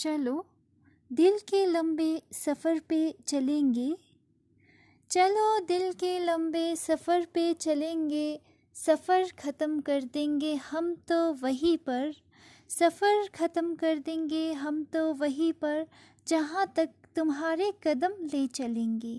चलो, दिल के लंबे सफ़र पे चलेंगे। चलो, दिल के लंबे सफ़र पे चलेंगे। सफ़र ख़त्म कर देंगे हम तो वहीं पर। सफ़र ख़त्म कर देंगे हम तो वहीं पर, जहाँ तक तुम्हारे कदम ले चलेंगे।